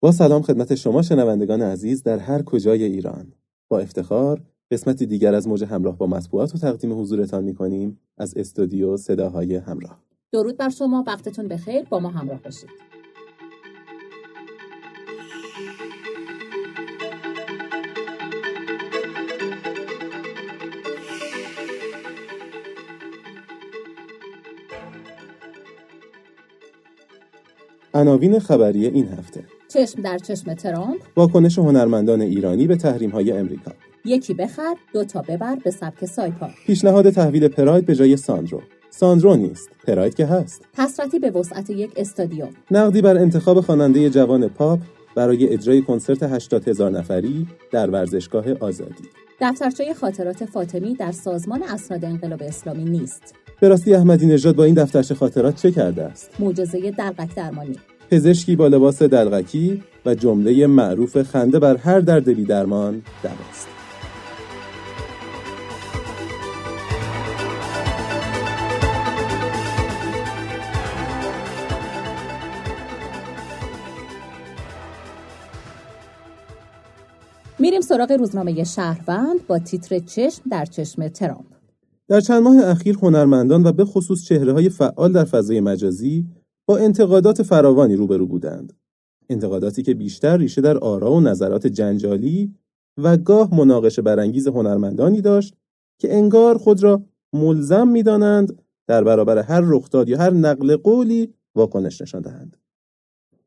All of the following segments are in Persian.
با سلام خدمت شما شنوندگان عزیز در هر کجای ایران. با افتخار قسمتی دیگر از موج همراه با مطبوعات رو تقدیم حضورتان می کنیم از استودیو صداهای همراه. درود بر شما وقتتون بخیر با ما همراه باشید. عناوین خبری این هفته. چشم در چشم ترامپ. واکنش هنرمندان ایرانی به تحریم های امریکا. یکی بخر دو تا ببر به سبک سایپا. پیشنهاد تحویل پراید به جای ساندرو. ساندرو نیست پراید که هست. حسرتی به وسعت یک استادیوم. نقدی بر انتخاب خواننده جوان پاپ برای اجرای کنسرت 80 هزار نفری در ورزشگاه آزادی. دفترچه خاطرات فاطمی در سازمان اسناد انقلاب اسلامی نیست. به راستی احمدی نژاد با این دفترچه خاطرات چه کرده است؟ معجزه دلقک درمانی. پزشکی با لباس دلغکی و جمله معروف خنده بر هر درد بی درمان دواست. میریم سراغ روزنامه شهروند با تیتر چشم در چشم ترامپ. در چند ماه اخیر هنرمندان و به خصوص چهره های فعال در فضای مجازی با انتقادات فراوانی روبرو بودند. انتقاداتی که بیشتر ریشه در آرا و نظرات جنجالی و گاه مناقشه برانگیز هنرمندانی داشت که انگار خود را ملزم می‌دانند در برابر هر رخداد یا هر نقل قولی واکنش نشان دهند.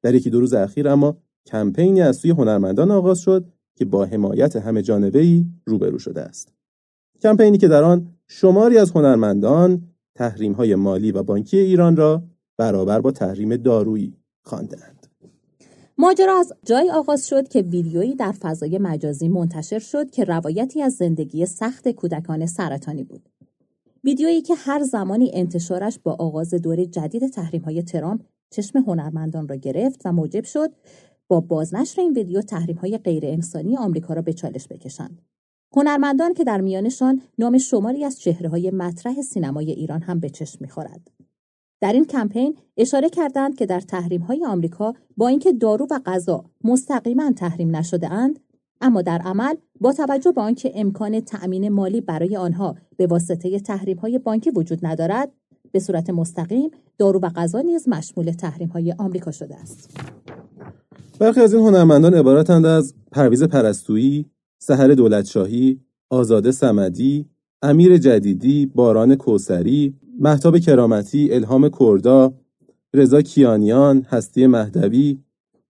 در یکی دو روز اخیر اما کمپینی از سوی هنرمندان آغاز شد که با حمایت همه جانبه‌ای روبرو شده است. کمپینی که در آن شماری از هنرمندان تحریم‌های مالی و بانکی ایران را برابر با تحریم دارویی خواندند. ماجرا از جای آغاز شد که ویدیویی در فضای مجازی منتشر شد که روایتی از زندگی سخت کودکان سرطانی بود. ویدیویی که هر زمانی انتشارش با آغاز دور جدید تحریم های ترامپ چشم هنرمندان را گرفت و موجب شد با بازنشر این ویدیو تحریم های غیر انسانی آمریکا را به چالش بکشند. هنرمندان که در میانشان نام شماری از چهره های مطرح سینمای ایران هم به چشم می‌خورد. در این کمپین اشاره کردند که در تحریم های آمریکا با اینکه دارو و غذا مستقیما تحریم نشده اند اما در عمل با توجه به آنکه امکان تأمین مالی برای آنها به واسطه تحریم های بانکی وجود ندارد به صورت مستقیم دارو و غذا نیز مشمول تحریم های آمریکا شده است. برخی از این هنرمندان عبارتند از پرویز پرستویی، سحر دولتشاهی، آزاده سمدی، امیر جدیدی، باران کوسری، محتاب کرامتی، الهام کردا، رضا کیانیان، هستی مهدوی،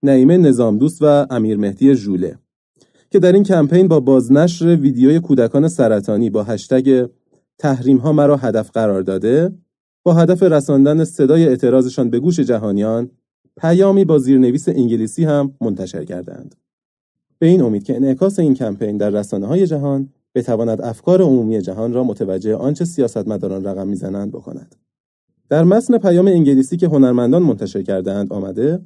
نعیمه نظامدوست و امیر مهدی ژوله که در این کمپین با بازنشر ویدیوی کودکان سرطانی با هشتگ تحریم ها مرا هدف قرار داده با هدف رساندن صدای اعتراضشان به گوش جهانیان پیامی با زیرنویس انگلیسی هم منتشر کردند. به این امید که انعکاس این کمپین در رسانه های جهان بتواند افکار عمومی جهان را متوجه آنچه سیاستمداران رقم می‌زنند بکند. در متن پیام انگلیسی که هنرمندان منتشر کردهاند آمده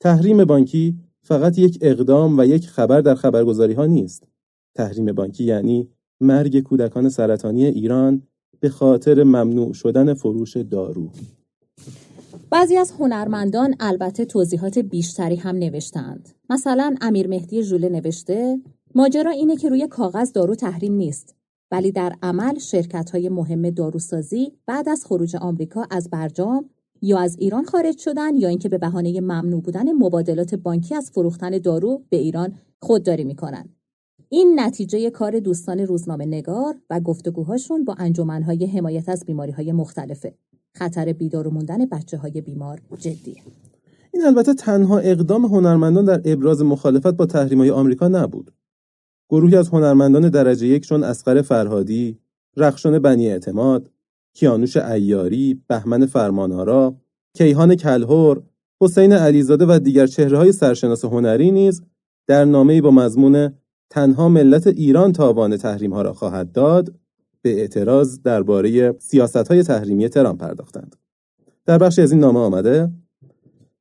تحریم بانکی فقط یک اقدام و یک خبر در خبرگزاری ها نیست. تحریم بانکی یعنی مرگ کودکان سرطانی ایران به خاطر ممنوع شدن فروش دارو. بعضی از هنرمندان البته توضیحات بیشتری هم نوشتند. مثلا امیر مهدی ژوله نوشته ماجرا اینه که روی کاغذ دارو تحریم نیست ولی در عمل شرکت های مهم داروسازی بعد از خروج آمریکا از برجام یا از ایران خارج شدن یا اینکه به بهانه ممنوع بودن مبادلات بانکی از فروختن دارو به ایران خودداری می‌کنن. این نتیجه کار دوستان روزنامه نگار و گفتگوهاشون با انجمنهای حمایت از بیماری های مختلفه. خطر بیدار موندن بچه های بیمار جدیه. این البته تنها اقدام هنرمندان در ابراز مخالفت با تحریم های آمریکا نبود. گروهی از هنرمندان درجه یک چون اسقر فرهادی، رخشان بنی اعتماد، کیانوش ایاری، بهمن فرمانارا، کیهان کلهور، حسین علیزاده و دیگر چهره های سرشناس هنری نیز در نامه‌ای با مضمون تنها ملت ایران تاوان تحریم ها را خواهد داد به اعتراض درباره سیاست های تحریمی ترامپ پرداختند. در بخشی از این نامه آمده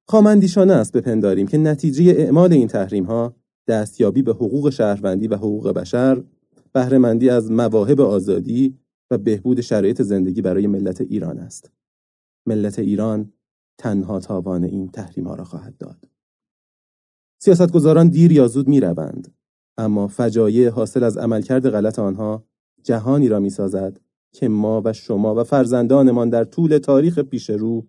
خامندیشانه است بپنداریم که نتیجه اعمال این تحریم ها دستیابی به حقوق شهروندی و حقوق بشر، بهرهمندی از مواهب آزادی و بهبود شرایط زندگی برای ملت ایران است. ملت ایران تنها تاوان این تحریم ها را خواهد داد. سیاستگزاران دیر یا زود می‌روند اما فجایع حاصل از عملکرد غلط آنها جهانی را می‌سازد که ما و شما و فرزندانمان در طول تاریخ پیش رو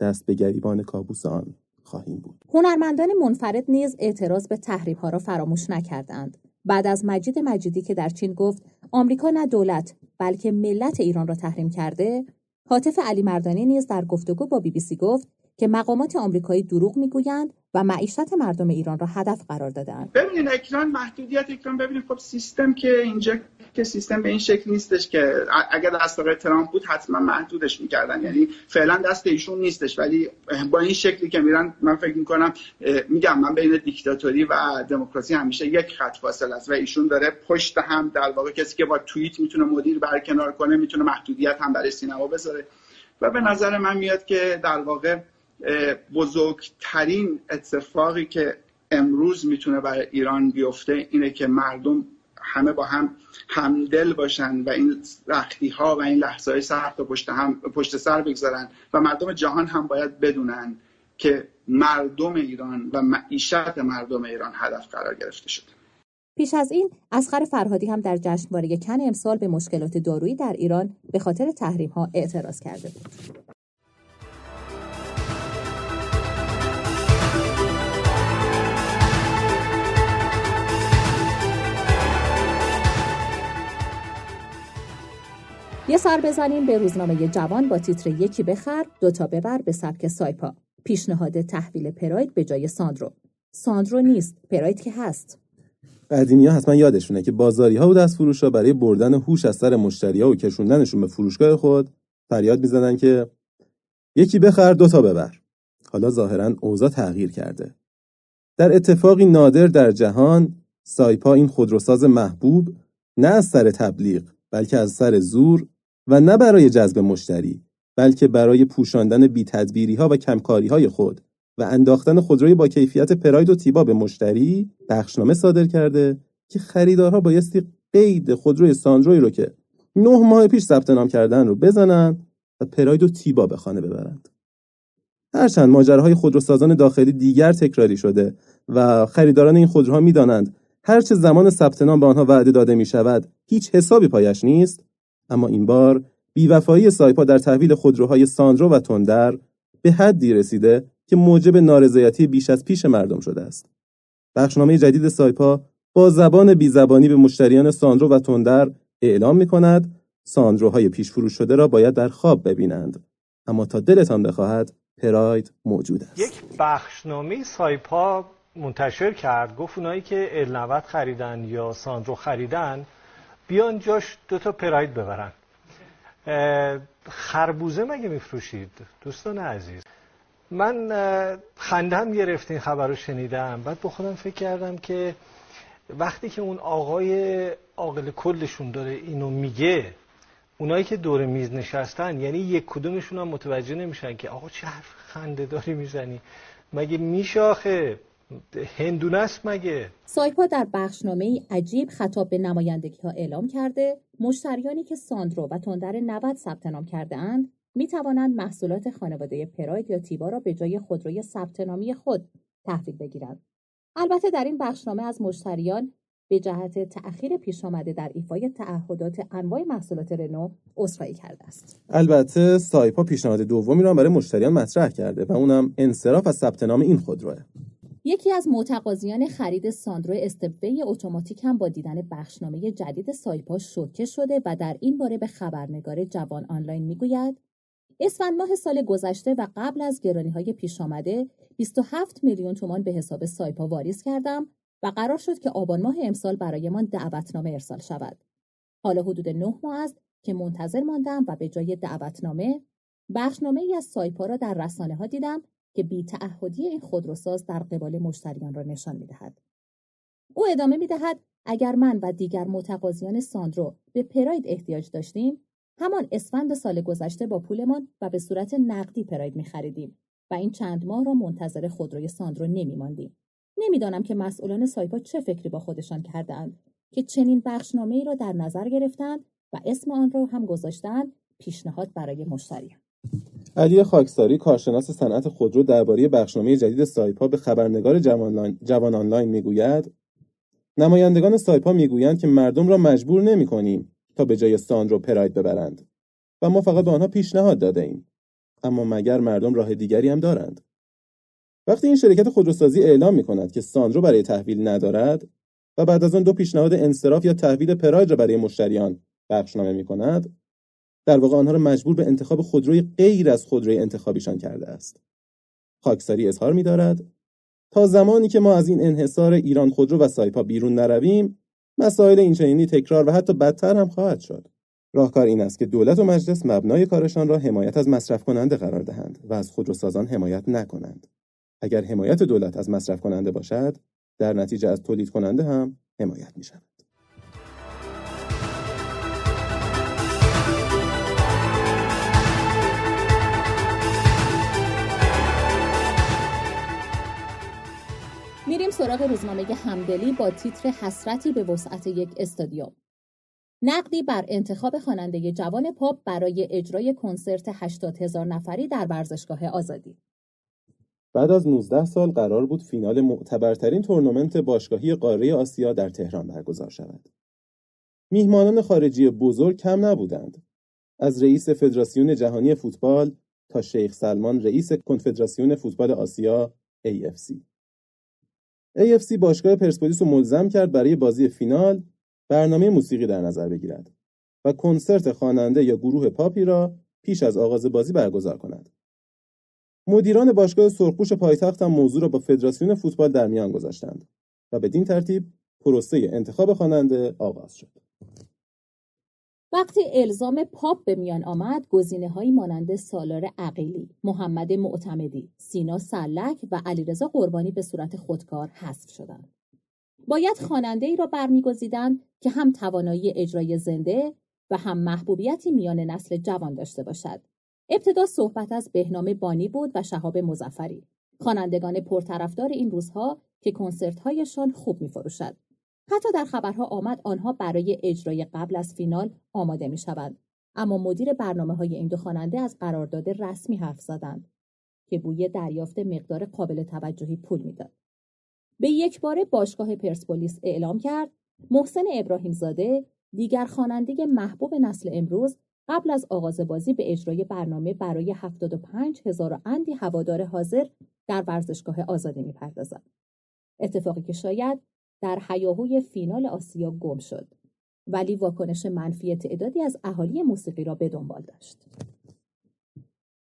دست به گریبان کابوس آن خواهیم بود. هنرمندان منفرد نیز اعتراض به تحریم ها را فراموش نکردند. بعد از مجید مجیدی که در چین گفت آمریکا نه دولت بلکه ملت ایران را تحریم کرده، حاطف علی مردانی نیز در گفتگو با بی بی سی گفت که مقامات آمریکایی دروغ می‌گویند و معیشت مردم ایران را هدف قرار دادند ببینید اکران محدودیت اکران. ببینید خب سیستم که اینجا که سیستم به این شکل نیستش که اگر دست آقای ترامپ بود حتما محدودش می‌کردن. یعنی فعلا دست ایشون نیستش. ولی با این شکلی که میرن من فکر می‌کنم میگم من بین دیکتاتوری و دموکراسی همیشه یک خط فاصله است و ایشون داره پشت هم در واقع کسی که با توییت می‌تونه مدیر برکنار کنه می‌تونه محدودیت هم برای سینما بذاره. و به نظر من میاد که در واقع بزرگترین اتفاقی که امروز می‌تونه برای ایران بیفته اینه که مردم همه با هم همدل باشن و این رختی ها و این لحظه های سخت پشت, هم، پشت سر بگذارن و مردم جهان هم باید بدونن که مردم ایران و معیشت مردم ایران هدف قرار گرفته شده پیش از این اسخر فرهادی هم در جشنواره کن امسال به مشکلات دارویی در ایران به خاطر تحریم ها اعتراض کرده بود. یه سر بزنیم به روزنامه جوان با تیتر یکی بخر دوتا ببر به سبک سایپا. پیشنهاد تحویل پراید به جای ساندرو. ساندرو نیست پراید که هست. قدیمی ها حتما یادشونه که بازاری ها و دست فروش ها برای بردن هوش از سر مشتری ها و کشوندنشون به فروشگاه خود فریاد می‌زنن که یکی بخر دوتا ببر حالا ظاهرا اوضاع تغییر کرده. در اتفاقی نادر در جهان سایپا این خودروساز محبوب نه از سر تبلیغ بلکه از سر زور و نه برای جذب مشتری بلکه برای پوشاندن بیتدبیری ها و کمکاری های خود و انداختن خودروی با کیفیت پراید و تیبا به مشتری بخشنامه صادر کرده که خریدارها بایستی قید خودروی ساندروی رو که نه ماه پیش ثبت نام کردن رو بزنن و پراید و تیبا به خانه ببرند. هرچند ماجراهای خودروسازان داخلی دیگر تکراری شده و خریداران این خودروها می‌دانند هرچه زمان ثبت نام به آنها وعده داده می شود هیچ حسابی پایش نیست اما این بار بیوفایی سایپا در تحویل خودروهای ساندرو و تندر به حدی رسیده که موجب نارضایتی بیش از پیش مردم شده است. بخشنامه جدید سایپا با زبان بیزبانی به مشتریان ساندرو و تندر اعلام می کند ساندروهای پیش فروش شده را باید در خواب ببینند. اما تا دلتان بخواهد پراید موجود است. یک بخشنامه سایپا منتشر کرد گفت اونایی که ال خریدن یا ساندرو خریدن بیان جاش دو تا پراید ببرن. خربوزه مگه میفروشید؟ دوستان عزیز من خندم گرفت این خبر رو شنیدم. بعد با خودم فکر کردم که وقتی که اون آقای عاقل کلشون داره اینو میگه اونایی که دور میز نشستن یعنی یک کدومشون هم متوجه نمیشن که آقا چه حرف خنده داری می‌زنی؟ مگه میشاخه هندونه است مگه سایپا در بخشنامه ای عجیب خطاب به نمایندگی ها اعلام کرده مشتریانی که ساندرو و تندر 90 ثبت نام کرده اند می توانند محصولات خانواده پراید یا تیبا را به جای خودروی ثبت نامی خود تحویل بگیرند البته در این بخشنامه از مشتریان به جهت تأخیر پیش آمده در ایفای تعهدات انواع محصولات رنو عذرخواهی کرده است. البته سایپا پیشنهاد دومی را برای مشتریان مطرح کرده و اونم انصراف از ثبت نام این خودروه. یکی از متقاضیان خرید ساندرو استبوی اتوماتیک هم با دیدن بخشنامه جدید سایپا شوکه شده و در این باره به خبرنگار جوان آنلاین می‌گوید اسفند ماه سال گذشته و قبل از گرانی های پیش آمده 27 میلیون تومان به حساب سایپا واریز کردم و قرار شد که آبان ماه امسال برایمان دعوتنامه ارسال شود. حالا حدود نه ماه است که منتظر ماندم و به جای دعوتنامه بخشنامه ای از سایپا را در رسانه ها دیدم که بیتعهدی این خودروساز در قبال مشتریان را نشان می‌دهد. او ادامه می‌دهد اگر من و دیگر متقاضیان ساندرو به پراید احتیاج داشتیم همان اسفند سال گذشته با پولمان و به صورت نقدی پراید می خریدیم و این چند ماه را منتظر خودروی ساندرو نمی ماندیم. نمی‌دانم که مسئولان سایپا چه فکری با خودشان کردهاند که چنین بخشنامه ای را در نظر گرفتند و اسم آن را هم گذاشتند پیشنهاد برای مشتریان. علی خاکساری کارشناس صنعت خودرو درباره بخشنامه جدید سایپا به خبرنگار جوان آنلاین می‌گوید نمایندگان سایپا می‌گویند که مردم را مجبور نمی کنیم تا به جای ساندرو پراید ببرند و ما فقط به آنها پیشنهاد داده ایم. اما مگر مردم راه دیگری هم دارند وقتی این شرکت خودروسازی اعلام می کند که ساندرو برای تحویل ندارد و بعد از آن دو پیشنهاد انصراف یا تحویل پراید را برای مشتریان بخشنامه می کند در واقع آنها را مجبور به انتخاب خودروی غیر از خودروی انتخابیشان کرده است. خاکساری اظهار می دارد تا زمانی که ما از این انحصار ایران خودرو و سایپا بیرون نرویم مسائل اینچنینی تکرار و حتی بدتر هم خواهد شد. راهکار این است که دولت و مجلس مبنای کارشان را حمایت از مصرف کننده قرار دهند و از خودروسازان حمایت نکنند. اگر حمایت دولت از مصرف کننده باشد در نتیجه از تولید کننده هم حمایت می شود. میریم سراغ روزنامه همدلی با تیتر حسرتی به وسعت یک استادیوم. نقدی بر انتخاب خواننده جوان پاپ برای اجرای کنسرت 80 هزار نفری در ورزشگاه آزادی. بعد از 19 سال قرار بود فینال معتبرترین تورنمنت باشگاهی قاره آسیا در تهران برگزار شود. میهمانان خارجی بزرگ کم نبودند. از رئیس فدراسیون جهانی فوتبال تا شیخ سلمان رئیس کنفدراسیون فوتبال آسیا AFC. AFC باشگاه پرسپولیس رو ملزم کرد برای بازی فینال برنامه موسیقی در نظر بگیرد و کنسرت خواننده یا گروه پاپی را پیش از آغاز بازی برگزار کند. مدیران باشگاه سرخپوش پایتخت هم موضوع را با فدراسیون فوتبال در میان گذاشتند و بدین ترتیب پروسه انتخاب خواننده آغاز شد. وقتی الزام پاپ به میان آمد گزینه هایی مانند سالار عقیلی، محمد معتمدی، سینا سلک و علیرضا قربانی به صورت خودکار حذف شدند. باید خواننده ای را برمیگزیدند که هم توانایی اجرای زنده و هم محبوبیتی میان نسل جوان داشته باشد. ابتدا صحبت از بهنام بانی بود و شهاب مزفری. خوانندگان پرطرفدار این روزها که کنسرتهایشان خوب میفروشد. حتی در خبرها آمد آنها برای اجرای قبل از فینال آماده می شوند. اما مدیر برنامه های این دو خواننده از قرارداد رسمی حرف زدند که بوی دریافت مقدار قابل توجهی پول می‌داد. به یک بار باشگاه پرسپولیس اعلام کرد محسن ابراهیم زاده دیگر خواننده محبوب نسل امروز قبل از آغاز بازی به اجرای برنامه برای 75 هزار اندی هوادار حاضر در ورزشگاه آزادی می‌پردازد. اتفاقی که شاید در حیاهوی فینال آسیا گم شد ولی واکنش منفی تعدادی از اهالی موسیقی را به دنبال داشت.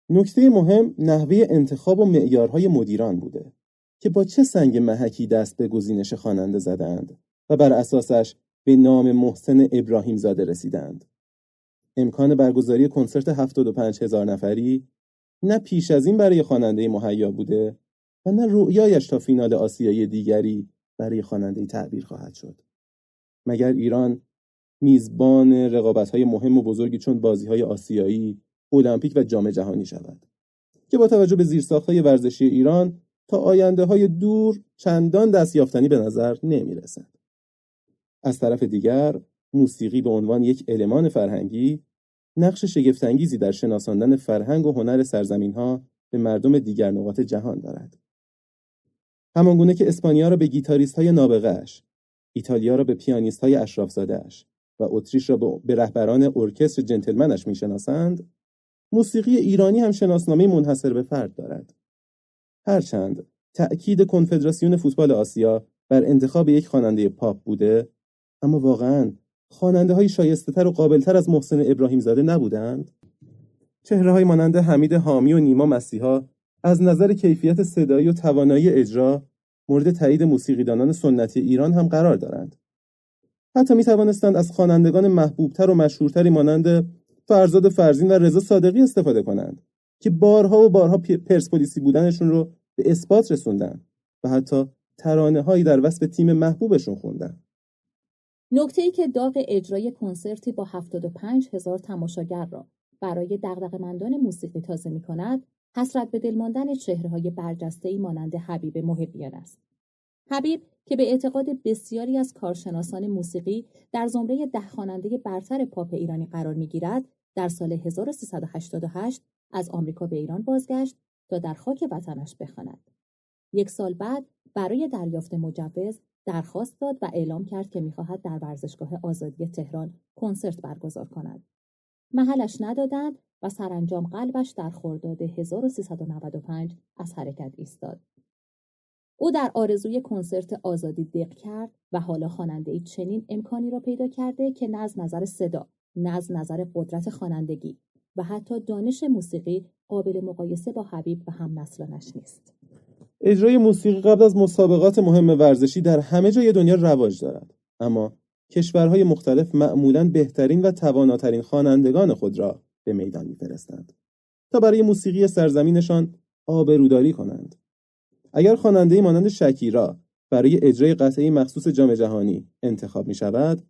نکته مهم نحوه انتخاب و معیارهای مدیران بوده که با چه سنگ محکی دست به گزینش خواننده زدند و بر اساسش به نام محسن ابراهیم زاده رسیدند. امکان برگزاری کنسرت 75 هزار نفری نه پیش از این برای خواننده مهیا بوده و نه رؤیایش تا فینال آسیایی دیگری برای خواننده تعبیر خواهد شد مگر ایران میزبان رقابت های مهم و بزرگی چون بازی های آسیایی المپیک و جام جهانی شود که با توجه به زیرساخت های ورزشی ایران تا آینده های دور چندان دستیافتنی به نظر نمی رسد. از طرف دیگر موسیقی به عنوان یک المان فرهنگی نقش شگفتانگیزی در شناساندن فرهنگ و هنر سرزمین ها به مردم دیگر نقاط جهان دارد. همانگونه که اسپانیا را به گیتاریست های ایتالیا را به پیانیست های اشرافزادهش و اتریش را به رهبران ارکستر جنتلمنش می‌شناسند، موسیقی ایرانی هم شناسنامه منحصر به فرد دارد. هرچند تأکید کنفدراسیون فوتبال آسیا بر انتخاب یک خواننده پاپ بوده، اما واقعا خواننده های شایسته تر و قابلتر از محسن ابراهیم زاده نبودند؟ چهره های مانند حمید حامی و نیما مسیحا از نظر کیفیت صدایی و توانایی اجرا مورد تایید موسیقیدانان سنتی ایران هم قرار دارند. حتی می توانستند از خوانندگان محبوبتر و مشهورتری مانند فرزاد فرزین و رضا صادقی استفاده کنند که بارها و بارها پرسپولیسی بودنشون رو به اثبات رسوندن و حتی ترانه هایی در وصف تیم محبوبشون خوندن. نکته ای که داغ اجرای کنسرتی با 75 هزار تماشاگر را برای دغدغه‌مندان موسیقی تازه می کند حسرت به دل ماندن چهرههای برجسته ای مانند حبیب محبیان است. حبیب که به اعتقاد بسیاری از کارشناسان موسیقی در زمره ده خواننده برتر پاپ ایرانی قرار می‌گیرد در سال 1388 از آمریکا به ایران بازگشت تا در خاک وطنش بخواند. یک سال بعد برای دریافت مجوز درخواست داد و اعلام کرد که می‌خواهد در ورزشگاه آزادی تهران کنسرت برگزار کند. محلش ندادند و سرانجام قلبش در خرداد 1395 از حرکت ایستاد. او در آرزوی کنسرت آزادی دق کرد و حالا خواننده ای چنین امکانی را پیدا کرده که نه از نظر صدا، نه از نظر قدرت خوانندگی و حتی دانش موسیقی قابل مقایسه با حبیب و هم نسلانش نیست. اجرای موسیقی قبل از مسابقات مهم ورزشی در همه جای دنیا رواج دارد اما کشورهای مختلف معمولا بهترین و تواناترین خوانندگان خود را به میدان میفرستند تا برای موسیقی سرزمینشان آبروداری کنند. اگر خواننده مانند شکیرا برای اجرای قطعه مخصوص جام جهانی انتخاب می شود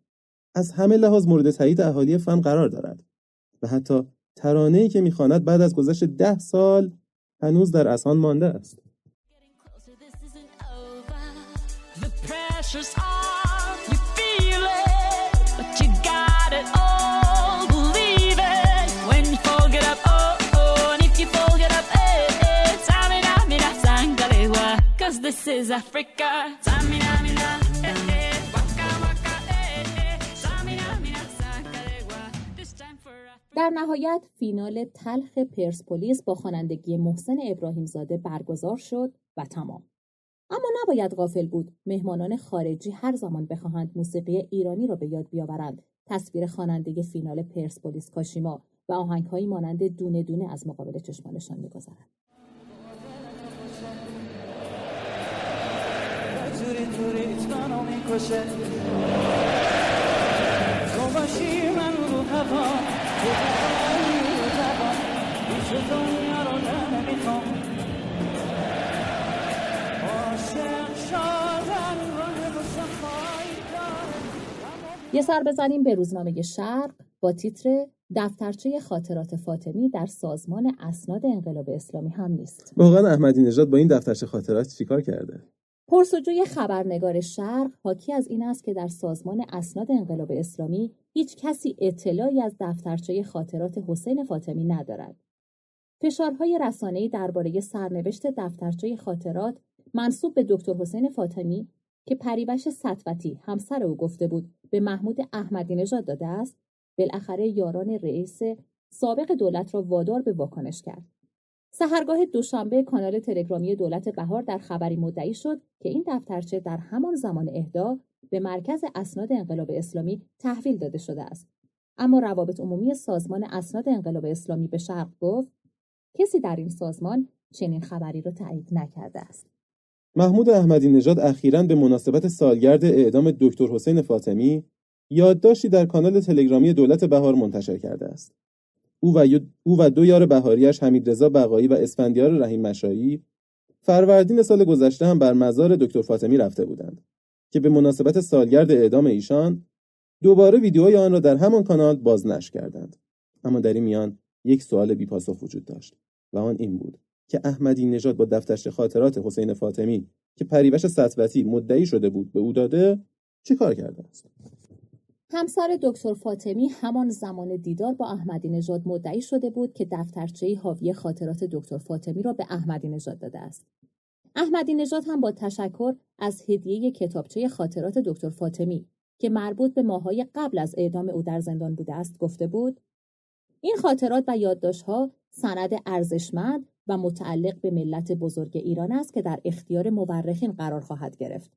از همه لحاظ مورد تایید اهالی فن قرار دارد و حتی ترانه‌ای که می‌خواند بعد از گذشت ده سال هنوز در اذهان مانده است. در نهایت فینال تلخ پرسپولیس با خوانندگی محسن ابراهیم زاده برگزار شد و تمام. اما نباید غافل بود. مهمانان خارجی هر زمان بخواهند موسیقی ایرانی را به یاد بیاورند. تصویر خوانندگی فینال پرسپولیس کاشیما و آهنگهایی مانند دونه دونه از مقابل چشمانشان میگذرد یه سر بزنیم به روزنامه شرق با تیتر دفترچه خاطرات فاطمی در سازمان اسناد انقلاب اسلامی هم نیست. واقعا احمدی نژاد با این دفترچه خاطرات چیکار کرده؟ پرسجوی خبرنگار شرق حاکی از این است که در سازمان اسناد انقلاب اسلامی هیچ کسی اطلاعی از دفترچه خاطرات حسین فاطمی ندارد. فشارهای رسانه‌ای درباره سرنوشت دفترچه خاطرات منصوب به دکتر حسین فاطمی که پریوش سطوتی همسر او گفته بود به محمود احمدی نژاد داده است بالاخره یاران رئیس سابق دولت را وادار به واکنش کرد سهرگاه دوشنبه کانال تلگرامی دولت بهار در خبری مدعی شد که این دفترچه در همان زمان اهدا به مرکز اسناد انقلاب اسلامی تحویل داده شده است اما روابط عمومی سازمان اسناد انقلاب اسلامی به شرق گفت کسی در این سازمان چنین خبری را تایید نکرده است محمود احمدی نژاد اخیرا به مناسبت سالگرد اعدام دکتر حسین فاطمی یادداشتی در کانال تلگرامی دولت بهار منتشر کرده است. او و, دو یار بهاریش حمیدرضا بقایی و اسفندیار رحیم مشایی فروردین سال گذشته هم بر مزار دکتر فاطمی رفته بودند که به مناسبت سالگرد اعدام ایشان دوباره ویدیوهای آن را در همان کانال بازنشر کردند. اما در این میان یک سوال بیپاسخ وجود داشت و آن این بود که احمدی نژاد با دفترچه خاطرات حسین فاطمی که پریوش سطوتی مدعی شده بود به او داده چه کار کرده است؟ همسر دکتر فاطمی همان زمان دیدار با احمدی نژاد مدعی شده بود که دفترچه حاوی خاطرات دکتر فاطمی را به احمدی نژاد داده است احمدی نژاد هم با تشکر از هدیه کتابچه خاطرات دکتر فاطمی که مربوط به ماهای قبل از اعدام او در زندان بوده است گفته بود این خاطرات و یادداشت‌ها سند ارزشمند و متعلق به ملت بزرگ ایران است که در اختیار مورخین قرار خواهد گرفت.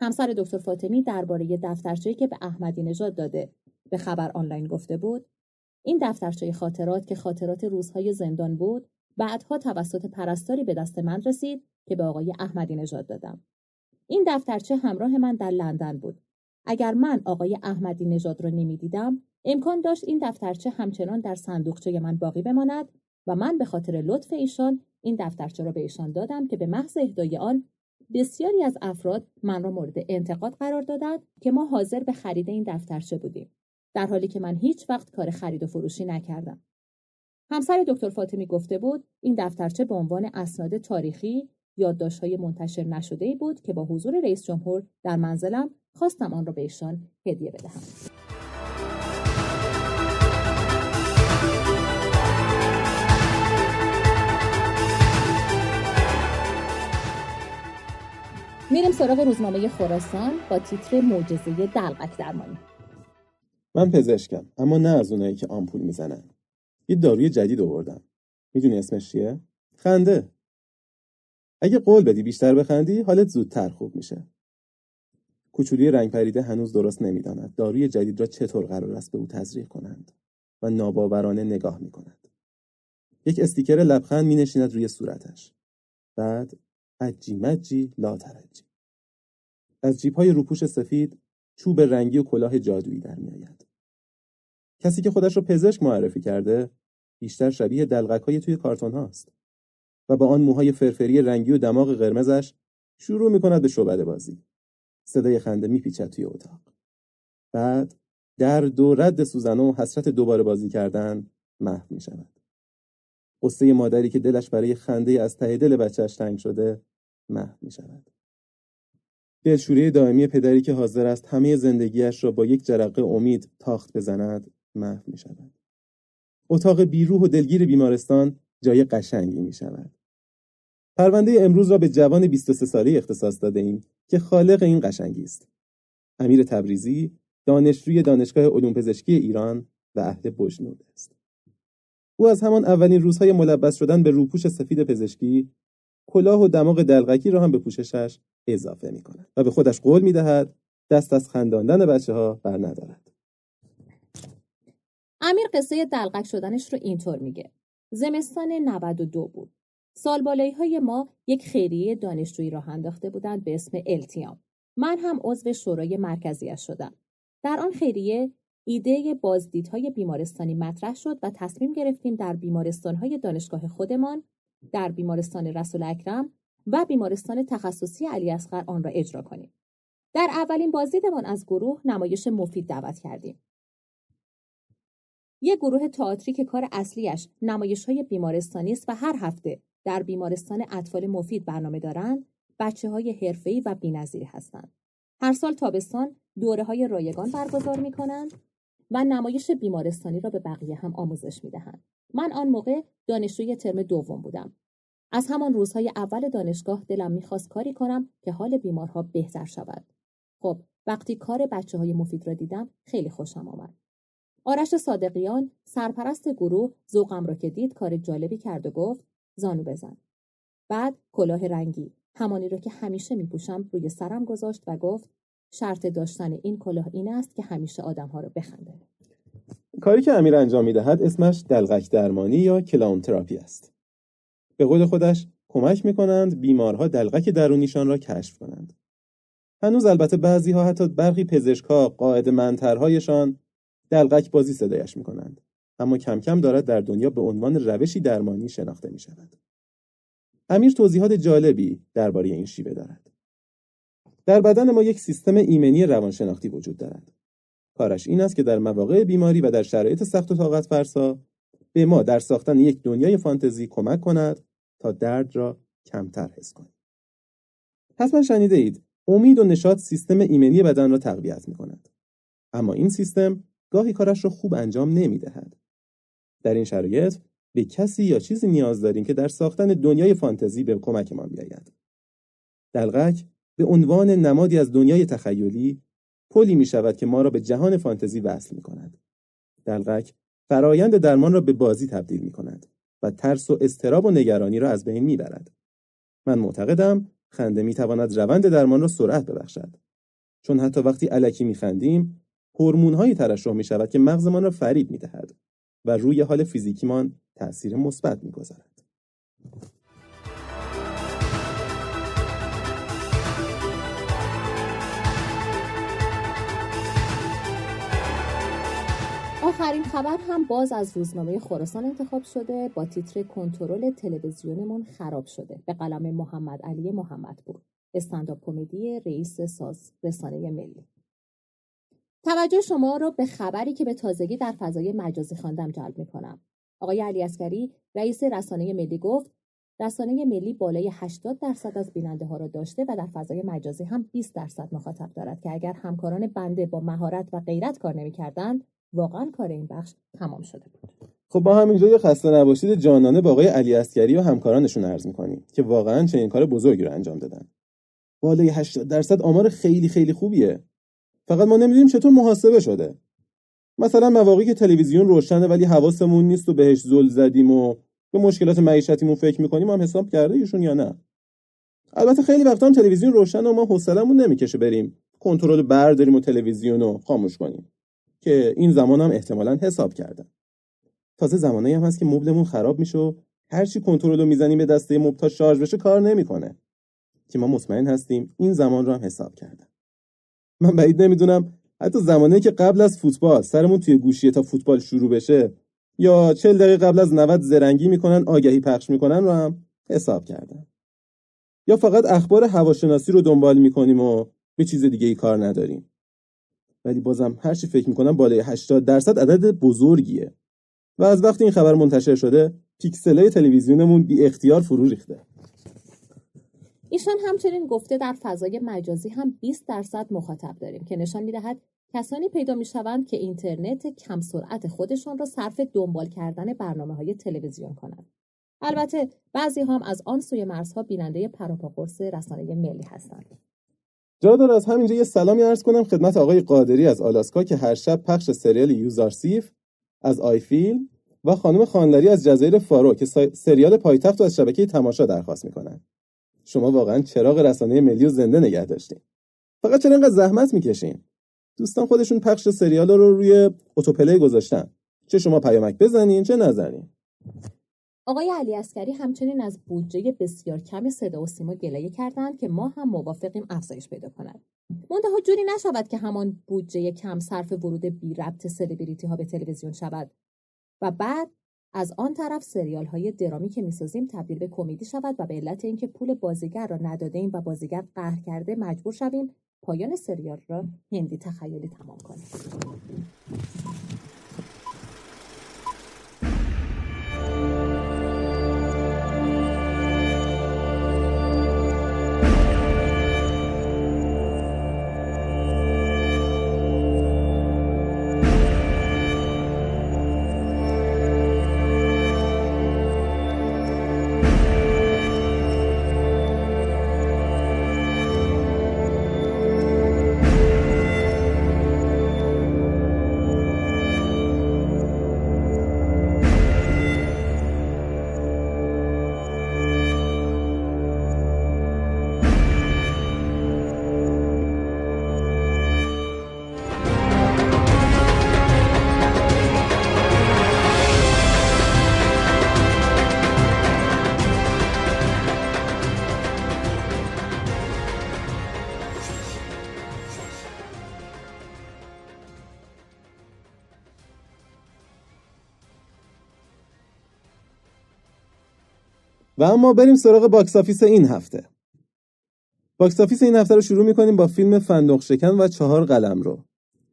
همسر دکتر فاطمی درباره دفترچه‌ای که به احمدی نژاد داده به خبر آنلاین گفته بود. این دفترچه خاطرات که خاطرات روزهای زندان بود بعدها توسط پرستاری به دست من رسید که به آقای احمدی نژاد دادم. این دفترچه همراه من در لندن بود. اگر من آقای احمدی نژاد را نمی‌دیدم امکان داشت این دفترچه همچنان در صندوقچه من باقی بماند و من به خاطر لطف ایشان این دفترچه را به ایشان دادم که به محض اهدای آن بسیاری از افراد من را مورد انتقاد قرار دادند که ما حاضر به خرید این دفترچه بودیم در حالی که من هیچ وقت کار خرید و فروشی نکردم. همسر دکتر فاطمی گفته بود این دفترچه به عنوان اسناد تاریخی یادداشت‌های منتشر نشده بود که با حضور رئیس جمهور در منزلم خواستم آن را به ایشان هدیه بدهم. سراغ روزنامه خراسان با تیتر معجزه دلقک درمانی. من پزشکم اما نه از اونایی که آمپول می‌زنن. یه داروی جدید آوردم. می‌دونی اسمش چیه؟ خنده. اگه قول بدی بیشتر بخندی حالت زودتر خوب میشه. کوچولی رنگ پریده هنوز درست نمی‌داند. داروی جدید را چطور قرار است به او تزریق کنند و ناباورانه نگاه می‌کند. یک استیکر لبخند می نشیند روی صورتش. بعد عجی مجی لا ترجی از جیب های روپوش سفید چوب رنگی و کلاه جادویی در میآید کسی که خودش رو پزشک معرفی کرده بیشتر شبیه دلغک های توی کارتون هاست و با آن موهای فرفری رنگی و دماغ قرمزش شروع می کند به شعبده بازی صدای خنده میپیچد توی اتاق بعد درد و رد سوزن و حسرت دوباره بازی کردن محو می شود. قصه مادری که دلش برای خنده از ته دل بچهش تنگ شده محو می شود. دلشوری دائمی پدری که حاضر است همه زندگیش را با یک جرقه امید تاخت بزند محو می شود. اتاق بیروح و دلگیر بیمارستان جای قشنگی می شود. پرونده امروز را به جوان 23 ساله اختصاص داده ایم که خالق این قشنگی است. امیر تبریزی دانشجوی دانشگاه علوم پزشکی ایران و اهل بجنورد است. او از همان اولین روزهای ملبس شدن به روپوش سفید پزشکی کلاه و دماغ دلغکی را هم به پوششش اضافه می کند و به خودش قول می دهد دست از خنداندن بچه ها بر ندارد. امیر قصه دلغک شدنش رو اینطور میگه. زمستان 92 بود. سال های ما یک خیریه دانشجویی راه انداخته بودند به اسم التیام. من هم عضو شورای مرکزیش شدم. در آن خیریه ایده بازدیدهای بیمارستانی مطرح شد و تصمیم گرفتیم در بیمارستانهای دانشگاه خودمان در بیمارستان رسول اکرم و بیمارستان تخصصی علی اصغر آن را اجرا کنیم. در اولین بازدیدمان از گروه نمایش مفید دعوت کردیم. یک گروه تئاتری که کار اصلیش نمایش های بیمارستانی است و هر هفته در بیمارستان اطفال مفید برنامه دارند بچه های حرفه‌ای و بینظیر هستند. هر سال تابستان دوره های رایگان برگزار می کنند و نمایش بیمارستانی را به بقیه هم آموزش می دهند. من آن موقع دانشجوی ترم دوم بودم. از همان روزهای اول دانشگاه دلم می‌خواست کاری کنم که حال بیمارها بهتر شود. خب وقتی کار بچه های مفید را دیدم خیلی خوشم آمد. آرش صادقیان سرپرست گروه ذوقم را که دید کار جالبی کرد و گفت زانو بزن. بعد کلاه رنگی همانی را که همیشه میپوشم روی سرم گذاشت و گفت شرط داشتن این کلاه این است که همیشه آدمها را بخنده. کاری که امیر انجام می‌دهد اسمش دلغک درمانی یا کلاون تراپی است. به قول خودش کمک می‌کنند بیمارها دلغک درونیشان را کشف کنند. هنوز البته بعضی ها حتی برخی پزشکها قاعد منترهایشان دلغک بازی صدایش می‌کنند. اما کم کم دارد در دنیا به عنوان روشی درمانی شناخته می شود. امیر توضیحات جالبی درباره این شیوه دارد. در بدن ما یک سیستم ایمنی روانشناختی وجود دارد. کارش این است که در مواقع بیماری و در شرایط سخت و طاقت فرسا به ما در ساختن یک دنیای فانتزی کمک کند تا درد را کمتر حس کنیم. حتما شنیده اید امید و نشاط سیستم ایمنی بدن را تقویت می کند. اما این سیستم گاهی کارش را خوب انجام نمی دهد. در این شرایط به کسی یا چیزی نیاز داریم که در ساختن دنیای فانتزی به کمکمان بیاید. دلغک به عنوان نمادی از دنیای تخیلی پلی می شود که ما را به جهان فانتزی وصل می کند. دلغک فرایند درمان را به بازی تبدیل می کند و ترس و استراب و نگرانی را از بین می برد. من معتقدم خنده می تواند روند درمان را سرعت ببخشد. چون حتی وقتی علکی می خندیم، هورمون هایی ترشح می شود که مغزمان را فریب می دهد و روی حال فیزیکیمان تأثیر مثبت می آخرین خبر هم باز از روزنامه خراسان انتخاب شده. با تیتر کنترل تلویزیونمون خراب شده. به قلم محمد علی محمدپور. استنداپ کمدی رئیس ساز رسانه ملی. توجه شما رو به خبری که به تازگی در فضای مجازی خواندم جلب می‌کنم. آقای علی اسکری رئیس رسانه ملی گفت رسانه ملی بالای 80 درصد از بیننده ها را داشته و در فضای مجازی هم 20 درصد مخاطب دارد که اگر همکاران بنده با مهارت و غیرت کار نمی‌کردند واقعا کار این بخش تمام شده بود. خب با همینجا یه خسته نباشید جانانه با آقای علی اسکری و همکارانشون عرض می‌کنیم که واقعا چنین کار بزرگی رو انجام دادن. بالای 80 درصد آمار خیلی خیلی خوبیه. فقط ما نمی‌دونیم چطور محاسبه شده. مثلا مواقعی که تلویزیون روشنه ولی حواسمون نیست و بهش زل زدیم و به مشکلات معیشتیمون فکر می‌کنیم هم حساب کرده ایشون یا نه؟ البته خیلی وقتا هم تلویزیون روشن و ما حوصلمون نمی‌کشه بریم. کنترل برداریم و تلویزیون رو خاموش کنیم. که این زمان هم احتمالا حساب کردن. تازه زمانایی هم هست که مبلمون خراب میشه و هرچی کنترل رو می‌زنیم به دسته مبل تا شارژ بشه کار نمی‌کنه. که ما مطمئن هستیم این زمان رو هم حساب کردن. من بعید نمی‌دونم حتی زمانی که قبل از فوتبال سرمون توی گوشیه تا فوتبال شروع بشه یا چل دقیقه قبل از 90 زرنگی می‌کنن آگهی پخش می‌کنن رو هم حساب کردن. یا فقط اخبار هواشناسی رو دنبال می‌کنیم و به چیز دیگه ای کار نداریم. ولی بازم هر چی فکر می‌کنم بالای 80 درصد عدد بزرگیه و از وقتی این خبر منتشر شده پیکسلای تلویزیونمون بی اختیار فرو ریخته ایشان همچنین گفته در فضای مجازی هم 20 درصد مخاطب داریم که نشان می‌دهد کسانی پیدا می شوند که اینترنت کم سرعت خودشان را صرف دنبال کردن برنامه های تلویزیون کنند. البته بعضی هم از آن سوی مرزها بیننده پروپاگورس رسانه ملی هستند. جا داره از همینجا یه سلامی عرض کنم خدمت آقای قادری از آلاسکا که هر شب پخش سریال یوزارسیف از آیفیلم و خانم خانلری از جزایر فارو که سریال پایتخت رو از شبکه تماشا درخواست می‌کنن. شما واقعا چراغ رسانه ملی و زنده نگه داشتین. فقط چرا انقدر زحمت می‌کشین؟ دوستان خودشون پخش سریال رو روی autoplay گذاشتن. چه شما پیامک بزنین چه نزنین. آقای علی عسکری همچنین از بودجه بسیار کم صدا و سیما گلایه کردند که ما هم موافقیم افزایش پیدا کند. منتها جوری نشود که همان بودجه کم صرف ورود بی ربط سلبریتی ها به تلویزیون شود. و بعد از آن طرف سریال های درامی که می‌سازیم تبدیل به کمدی شود و به علت اینکه پول بازیگر را نداده ایم و بازیگر قهر کرده مجبور شویم پایان سریال را هندی تخیلی تمام کنیم. و اما بریم سراغ box office این هفته. box office این هفته رو شروع می‌کنیم با فیلم فندق شکن و چهار قلمرو.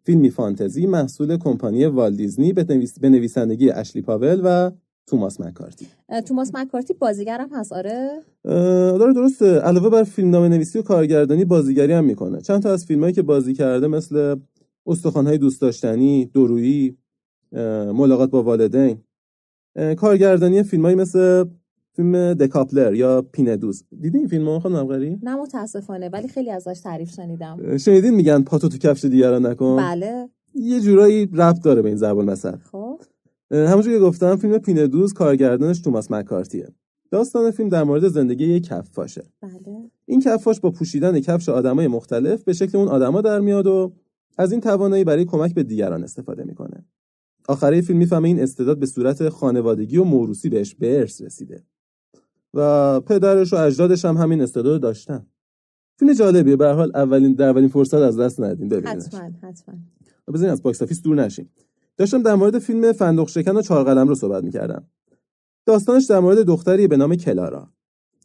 فیلمی فانتزی محصول کمپانی والت دیزنی به نویسندگی اشلی پاول و توماس مکارتی. توماس مکارتی بازیگرم هست آره؟ داره درسته. علاوه بر فیلمنامه نویسی و کارگردانی بازیگری هم می‌کنه. چند تا از فیلمایی که بازی کرده مثل استخوانهای دوست داشتنی دورویی ملاقات با والدین. کارگردانی فیلمایی مثل فیلم دکاپلر یا پیندوز دیدین این فیلمو خانم غری؟ نه متاسفانه ولی خیلی ازش تعریف شنیدم. شنیدین میگن پاتو تو کفش دیگران نکن. بله. یه جورایی ربط داره به این زبان مثلا خب. همونجوری که گفتم فیلم پیندوز کارگردانش توماس مکارتیه. داستان فیلم در مورد زندگی یک کفاشه بله. این کفاش با پوشیدن کفش آدمای مختلف به شکل اون آدما در میاد و از این توانایی برای کمک به دیگران استفاده می‌کنه. آخره فیلم می‌فهمه این استعداد به صورت خانوادگی و موروثی بهش به ارث رسیده. و پدرش و اجدادش هم همین استعداد داشتن. فیلم جالبیه. به حال اولین در اولین فرصت از دست ندیم ببینید حتما حتما. بزنین از box office دور نشیم. داشتم در مورد فیلم فندق شکن و چهار قلمرو صحبت می‌کردم. داستانش در مورد دختری به نام کلارا.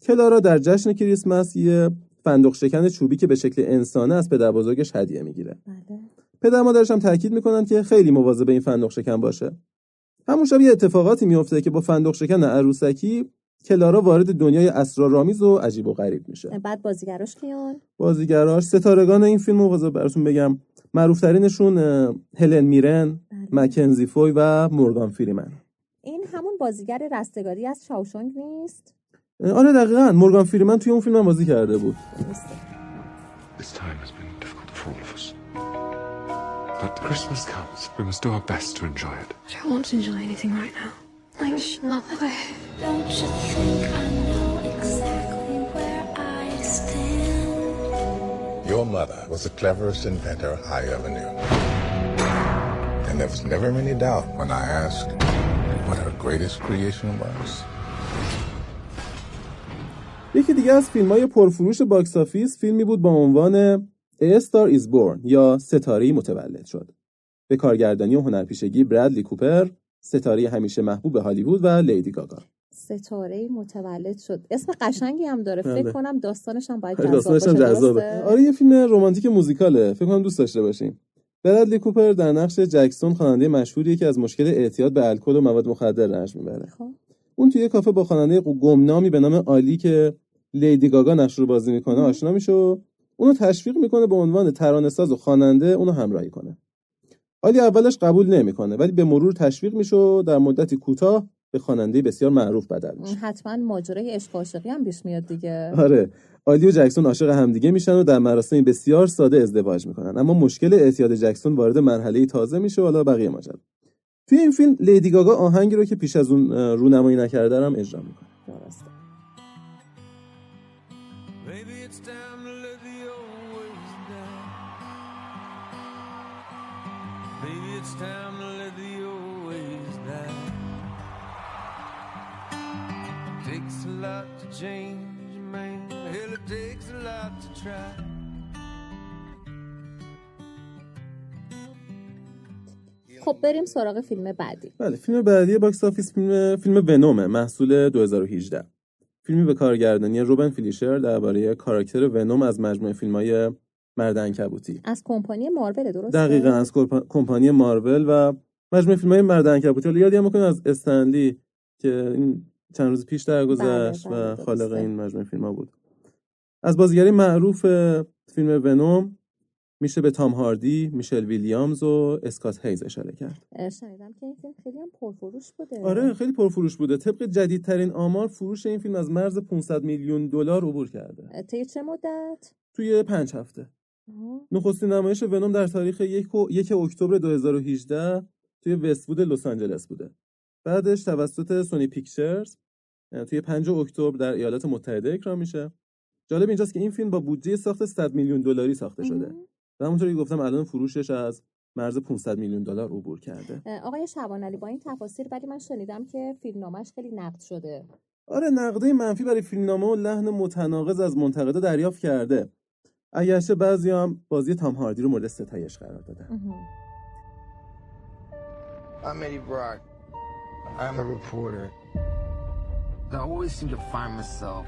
کلارا در جشن کریسمس یه فندق شکن چوبی که به شکل انسانه از پدر بزرگش هدیه می‌گیره. بله. پدر مادرش هم تاکید می‌کنن که خیلی مواظب این فندق شکن باشه. همون شب یه اتفاقاتی میفته که با فندق شکن عروسکی کلارا وارد دنیای اسرارآمیز و عجیب و غریب میشه بعد بازیگراش کیان بازیگراش ستارگان این فیلم رو براتون بگم معروفترینشون هلن میرن بله. مکنزی فوی و مورگان فریمن این همون بازیگر رستگاری از شاوشانگ نیست آره دقیقا مورگان فریمن توی اون فیلم هم بازی کرده بود درسته This time has been difficult for all of us. But Christmas comes. We must do our best to enjoy it. I don't want to enjoy anything right now. The way. Don't you think I know exactly where I stand? Your mother was the cleverest inventor I ever knew. And there was never any doubt when I asked what her greatest creation was. یکی دیگه از فیلم های پرفروش box office فیلمی بود با عنوان A Star is Born یا ستاره متولد شد. به کارگردانی و هنرپیشگی برادلی کوپر، ستاره همیشه محبوب هالیوود و لیدی گاگا. ستاره متولد شد اسم قشنگی هم داره بله. فکر کنم داستانش هم باید آره، جذاب داستانش هم باشه جذابه. آره یه فیلم رمانتیک موزیکاله. فکر کنم دوست داشته باشین. برادلی کوپر در نقش جکسون خواننده مشهوریه که از مشکل اعتیاد به الکل و مواد مخدر رنج می‌بره. خب. اون توی یه کافه با خواننده گمنامی به نام آلی که لیدی گاگا نقش رو بازی می‌کنه آشنا میشه و اونو تشویق می‌کنه به عنوان ترانه ساز و خواننده اونو همراهی کنه. آلی اولش قبول نمی‌کنه ولی به مرور تشویق میشه و در مدتی کوتاه به خواننده بسیار معروف بدل میشه. حتما ماجرای عشق و عاشقی هم پیش میاد دیگه. آره. آلی و جکسون عاشق همدیگه میشن و در مراسمی بسیار ساده ازدواج می‌کنن. اما مشکل اعتیاد جکسون وارد مرحله تازه میشه و حالا بقیه ماجرا. توی این فیلم لیدی گاگا آهنگی رو که پیش از اون رونمایی نکرده هم اجرا می‌کنه. درسته. It's time to let the old ways down. Takes a lot to change, man. Hell, it takes a lot to try. خب بریم سراغ فیلم بعدی بله فیلم بعدی box office فیلم فیلم ونومه محصول 2018 فیلمی به کارگردانی روبن فلیشر درباره کاراکتر ونوم از مجموعه فیلم‌های مرد عنکبوتی از کمپانی مارول درسته دقیقا از کمپا- کمپانی مارول و مجموعه فیلم های مرد عنکبوتی حالا می‌کنه از استنلی که این چند روز پیش درگذشت بله، بله، و خالق درسته. این مجموعه فیلم ها بود از بازیگری معروف فیلم ونوم میشه به تام هاردی، میشل ویلیامز و اسکات هیز اشاره کرد. شنیدم که این فیلم خیلی هم پرفروش بوده آره خیلی پرفروش بوده. طبق جدیدترین آمار فروش این فیلم از مرز 500 میلیون دلار عبور کرده. طی چه مدت توی پنج هفته. نخستین نمایش ونوم در تاریخ یک, و- یک اکتبر 2018 توی وستوود لس آنجلس بوده. بعدش توسط سونی پیکچرز توی 5 اکتبر در ایالات متحده اکرام میشه. جالب اینجاست که این فیلم با بودجه ساخت 100 میلیون دلاری ساخته شده. و همونطوری که گفتم الان فروشش از مرز 500 میلیون دلار عبور کرده. آقای شبان علی با این تفاصیل ولی من شنیدم که فیلمنامش خیلی نقد شده آره نقده منفی برای فیلمنامه و لحن متناقض از منتقدا دریافت کرده. اگرچه بعضی هم بازی تام هاردی رو مورد ستایش قرار دادن. I'm Eddie Brock. I'm a reporter. I always seem to find myself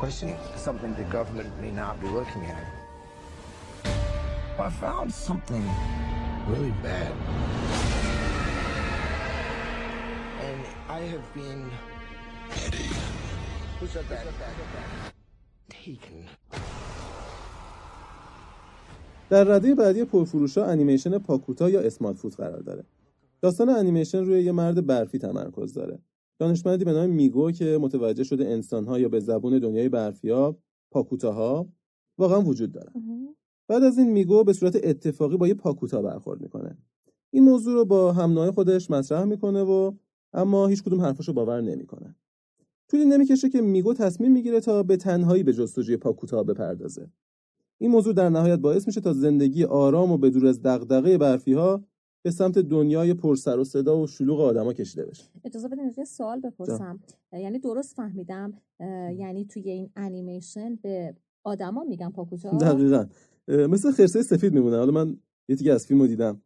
questioning something the government may not be looking at. I found something really bad. And I have been. Eddie. Who said that? Taken. در رده بعدی پرفروشا انیمیشن پاکوتا یا اسمارت فود قرار داره. داستان انیمیشن روی یه مرد برفی تمرکز داره. دانشمندی به نام میگو که متوجه شده انسان‌ها یا به زبون دنیای برفی‌ها پاکوتاها واقعا وجود دارن. بعد از این میگو به صورت اتفاقی با یه پاکوتا برخورد می‌کنه. این موضوع رو با همناه خودش مطرح می‌کنه و اما هیچ کدوم حرفاشو باور نمی‌کنه. طولی نمی‌کشه که میگو تصمیم می‌گیره تا به تنهایی به جستجوی پاکوتا بپردازه. این موضوع در نهایت باعث میشه تا زندگی آرام و بدور از دغدغه برفی ها به سمت دنیای پر سر و صدا و شلوغ آدما کشیده بشه. اجازه بدین یه سوال بپرسم. یعنی درست فهمیدم یعنی توی این انیمیشن به آدما میگن پاکوتا دقیقا. مثل خرسه سفید میمونه. حالا من یه تیکه از فیلم رو دیدم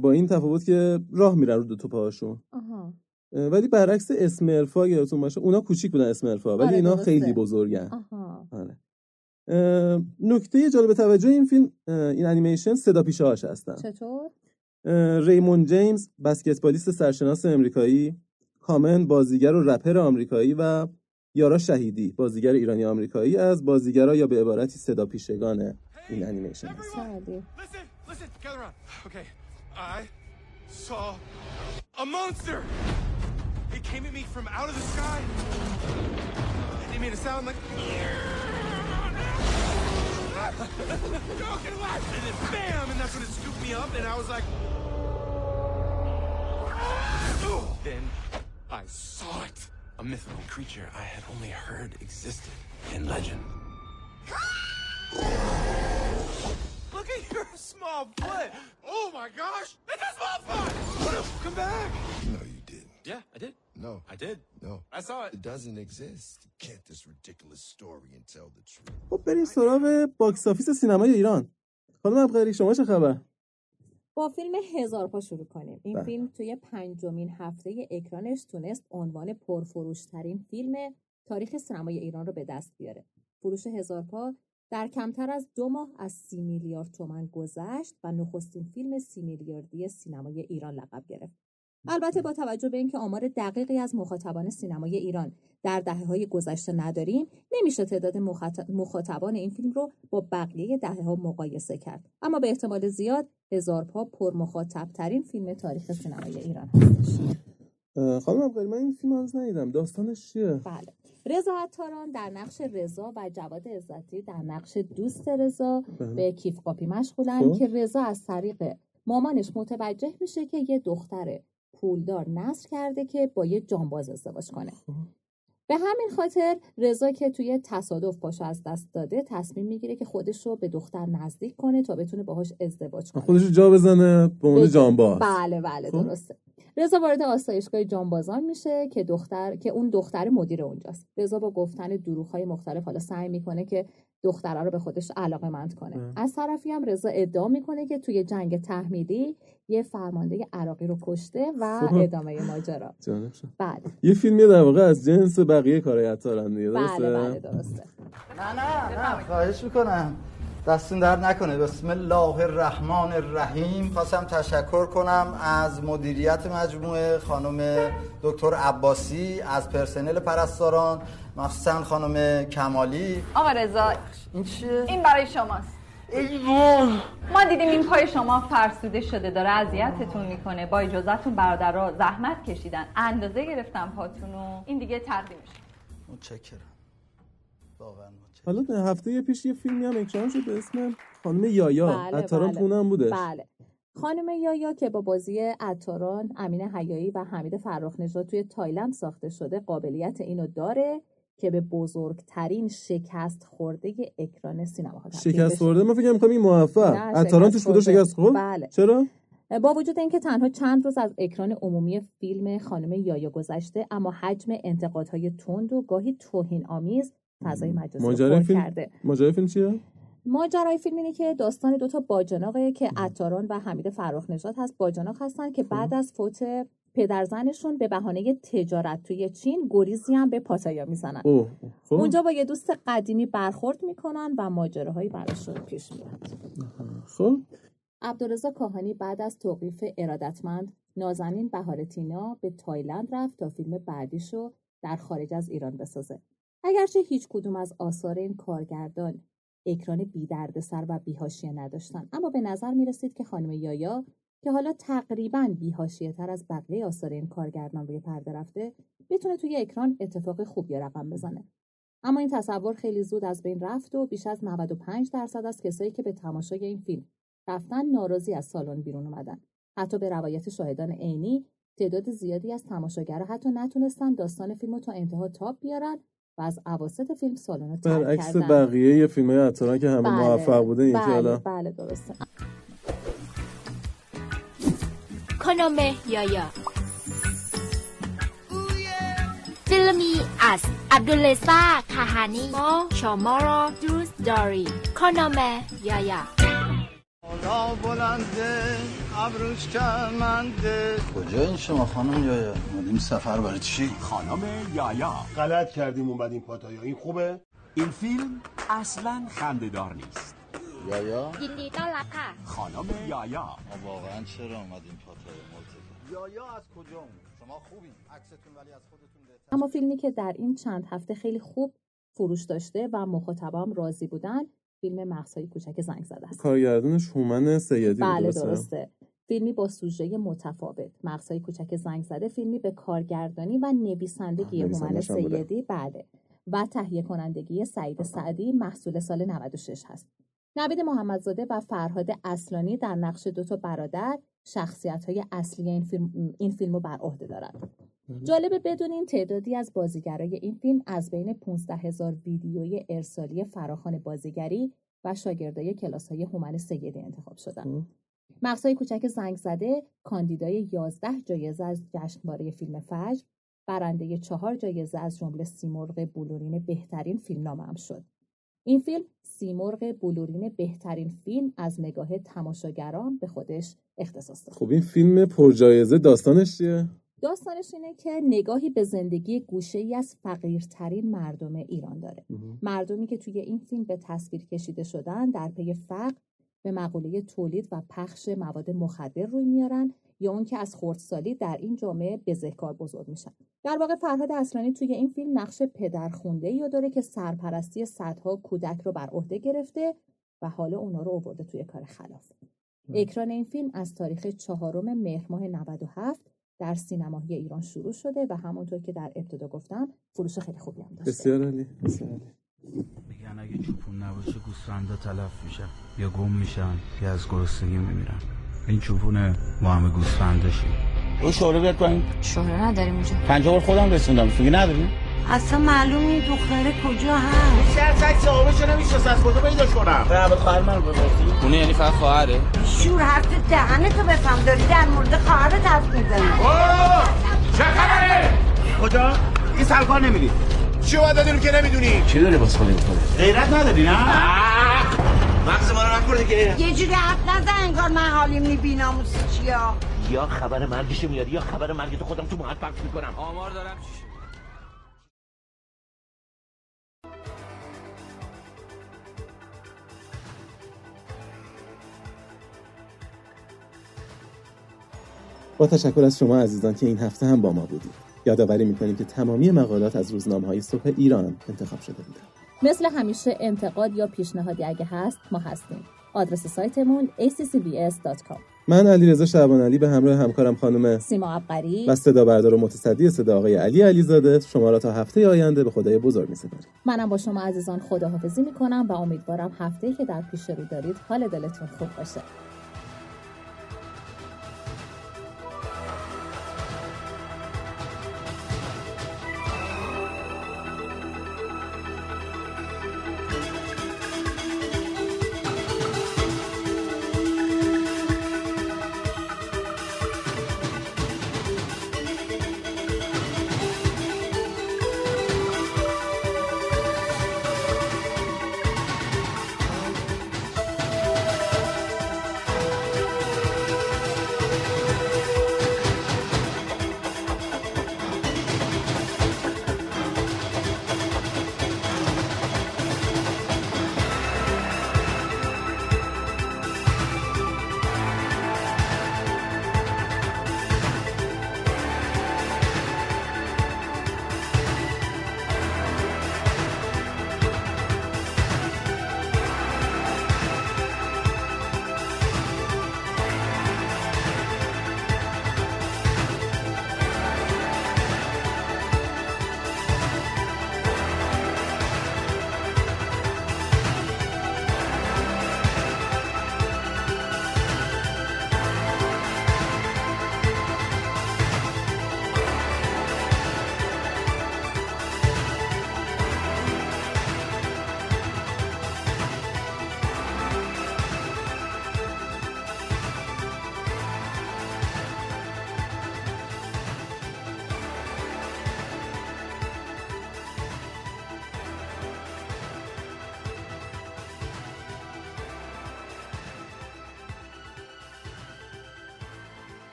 با این تفاوت که راه میرن رو دو تا پاهاشون. آها. ولی برعکس اسمرفا یادتون باشه اونا کوچیک بودن اسمرفا ولی آره، اینا. خیلی بزرگن. آها. آره. نکته جالب توجه این فیلم این انیمیشن صدا پیشه هاش هستن. چطور؟ ریمون جیمز بسکتبالیست سرشناس امریکایی کامن بازیگر و رپر آمریکایی و یارا شهیدی بازیگر ایرانی آمریکایی از بازیگرا یا به عبارتی صدا پیشگان این انیمیشن هست. Girl, get away! And then bam! And that's when it scooped me up, and I was like. then I saw it. A mythical creature I had only heard existed in legend. Look at your small foot! Oh my gosh! It's a small foot! Come back! Yeah, I did. No. I did. No. I saw it. It doesn't exist. You can't this ridiculous story and tell the truth. خب بریم سراغ box office سینمای ایران خانم ابقری شما چه خبر با فیلم هزار پا شروع کنیم این بله. فیلم توی پنجمین هفته اکرانش تونست عنوان پرفروشترین فیلم تاریخ سینمای ایران رو به دست بیاره فروش هزار پا در کمتر از دو ماه از سی میلیارد تومن گذشت و نخستین فیلم سی میلیاردی سینمای ایران لقب گرفت البته با توجه به اینکه آمار دقیقی از مخاطبان سینمای ایران در دهه های گذشته نداریم نمیشه تعداد مخاط- مخاطبان این فیلم رو با بقیه دهه ها مقایسه کرد. اما به احتمال زیاد هزار پا پر مخاطب ترین فیلم تاریخ سینمای ایران هستش خانم من این فیلم هنوز ندیدم. داستانش چیه؟ بله. رضا عطاران در نقش رضا و جواد عزتی در نقش دوست رضا بله. به کیف قاپی مشغولن خب. که رضا از طریق مامانش متوجه میشه که یه دختر پولدار نصر کرده که با یه جانباز ازدواج کنه. خب. به همین خاطر رضا که توی تصادف پاشو از دست داده تصمیم می‌گیره که خودش رو به دختر نزدیک کنه تا بتونه باهاش ازدواج کنه. خودش رو جا بزنه به به- جانباز. بله بله خب. درسته. رضا وارد آسایشگاه جانبازان میشه که دختر که اون دختر مدیر اونجاست. رضا با گفتن دروغ‌های مختلف حالا سعی می‌کنه که دختره رو به خودش علاقه مند کنه. اه. از طرفی هم رضا ادعا می‌کنه که توی جنگ تحمیلی یه فرمانده عراقی رو کشته و خب. ادامه ماجرا. شد. بله. یه فیلمی در واقع از جنس بقیه کارهای عطاران دیگه درسته؟ بله بله درسته. نه نه نه خواهش می‌کنم. دستون در نکنه. بسم الله الرحمن الرحیم. خواستم تشکر کنم از مدیریت مجموعه خانم دکتر عباسی از پرسنل پرستاران مخصوصا خانم کمالی. آقا رضا این چیه؟ این برای شماست. ما دیدیم این پای شما فرسوده شده داره اذیتتون می‌کنه. با اجازهتون برادرها زحمت کشیدن. اندازه گرفتم پاتون و این دیگه تقدیمش متشکرم. واقعا متشکرم. حالا هفته پیش یه فیلمی هم اکران شد به اسم خانم یایا. بله، عطاران بله. خونم بودش. بله. خانم یایا که با بازی عطاران امین حیایی و حمید فرخ نژاد توی تایلند ساخته شده قابلیت اینو داره. که به بزرگترین شکست خورده اکران سینما ها شکست. خورده؟ من فکر می‌کنم این موفق. نه، عطاران توش بوده. شکست خورد؟ بله. چرا؟ با وجود اینکه تنها چند روز از اکران عمومی فیلم خانم یایا گذشته اما حجم انتقادهای تند و گاهی توهین آمیز فضای مجازی رو فیلم کرده. ماجرای فیلم چیه؟ ماجرای فیلم اینه که داستان دوتا باجناقه که عطاران و حمید فرخ نژاد هست. باجناق هستن که بعد از فوت پدرزنشون به بهانه تجارت توی چین گریزی هم به پاتایا می‌زنن. اوه خب. اونجا با یه دوست قدیمی برخورد می‌کنن و ماجراهایی براشون پیش میاد. خب. عبدالرضا کاهانی بعد از توقیف ارادتمند نازنین بهارتینا به تایلند رفت تا فیلم بعدیشو در خارج از ایران بسازه. اگرچه هیچ کدوم از آثار این کارگردان اکران بی سر و بیهاشیه نداشتن اما به نظر می رسید که خانم یایا که حالا تقریبا بیهاشیه تر از بقیه آثار این کارگردان روی پرده رفته بتونه توی اکران اتفاق خوبی رقم بزنه. اما این تصور خیلی زود از بین رفت و بیش از 95 درصد از کسایی که به تماشای این فیلم رفتن ناراضی از سالن بیرون اومدن. حتی به روایت شاهدان عینی تعداد زیادی از تماشاگرها حتی نتونستن داستان فیلم رو تا انتها تاپ بیارن و از اواسط فیلم سالن رو ترک برعکس کردن. بقیه یه فیلم های عطاران که همه بله، موفق بوده این بله بله درسته خانمی یا یا. فیلمی از عبدالرزا کهانی ما شما را دوست داریم یا. یایا حالا بلنده ابروش کمنده کجا این شما خانم یا یا مادیم سفر برای چی خانم یایا غلط کردیم اومدیم پاتایا این خوبه این فیلم اصلا خنددار نیست یایا ยินดีต้อนรับค่ะ خانم یایا ما واقعا چرا اومدیم پاتای مرتضی یایا از کجا اومد شما خوبین عکستون ولی از خودتون بهتر اما فیلمی که در این چند هفته خیلی خوب فروش داشته و مخاطبام راضی بودن فیلم مغزهای کوچک زنگ زده است کارگردانش هومن سیدی بود بله درسته؟ درسته فیلمی با سوژه متفاوت مغزهای کوچک زنگ زده فیلمی به کارگردانی و نویسندگی آه، هومن نویسنده‌ش هم بوده. سیدی بله و تهیه کنندگی سعید سعدی محصول سال 96 هست نوید محمدزاده و فرهاد اصلانی در نقش دو تا برادر شخصیت های اصلی این فیلم, این فیلم رو بر عهده دارند. جالبه بدونین تعدادی از بازیگرای این فیلم از بین 15 هزار ویدیوی ارسالی فراخان بازیگری و شاگردای کلاس های هومن سیدی انتخاب شدن. مغزهای کوچک زنگ زده کاندیدای 11 جایزه از جشنواره فیلم فجر برنده چهار جایزه از جمله سیمرغ بلورین بهترین فیلمنامه هم شد. این فیلم سیمرغ بلورین بهترین فیلم از نگاه تماشاگران به خودش اختصاص داد. خب این فیلم پرجایزه داستانش چیه؟ داستانش اینه که نگاهی به زندگی گوشه ای از فقیرترین مردم ایران داره. مردمی که توی این فیلم به تصویر کشیده شدن در پی فقر به مقوله تولید و پخش مواد مخدر روی میارن یا اون که از خردسالی در این جامعه بزهکار بزرگ میشن. در واقع فرهاد اصلانی توی این فیلم نقش پدرخونده یا داره که سرپرستی صدها کودک رو بر عهده گرفته و حالا اونا رو آورده توی کار خلاف. اکران این فیلم از تاریخ چهارم مهر ماه 97 در سینماهای ایران شروع شده و همونطور که در ابتدا گفتم فروش خیلی خوبی هم داشته. بسیار عالی. بسیار عالی. میگن اگه چوپون نباشه گوسفندا تلف میشن یا گم میشن یا از گرسنگی میمیرن. این چوپونه ما همه گوسفنداشیم اون شوره بیاد پایین. شوهر نداریم اونجا پنجاه بار خودم رسوندم. سوگی نداریم اصلا معلوم نیست دختره کجا هست. شهر سگ صاحبش نمی‌شناسه. از کجا پیداش کنم؟ به خواهر من بپرسی. اونه یعنی فقط خواهره؟ شور حرف دهنتو بفهم. داری در مورد خواهرت حرف می‌زنی. چه خبره؟ کجا؟ این سرکار نمیری. چی باید دادیم که نمی‌دونی؟ چی داری باز خودی می‌کنه غیرت نداری نه؟ مغز ما رو نخور دیگه یه جوری حرف نزن انگار من حالیم نی بیناموسی چیا؟ یا خبر مرگشو میاری یا خبر مرگ تو خودم تو محل پخش می‌کنم. آمار دارم چی شد؟ با تشکر از شما عزیزان که این هفته هم با ما بودید. یادآوری می‌کنیم که تمامی مقالات از روزنامه های صبح ایران انتخاب شده بوده مثل همیشه انتقاد یا پیشنهادی اگه هست ما هستیم. آدرس سایتمون accbs.com من علیرضا شعبان علی به همراه همکارم خانم سیما عبقری و صدا بردار و متصدی صدا آقای علی علیزاده. شما را تا هفته آینده به خدای بزرگ میسپاریم. منم با شما عزیزان خداحافظی می‌کنم و امیدوارم هفته‌ای که در پیش رو دارید حال دلتون خوب باشه.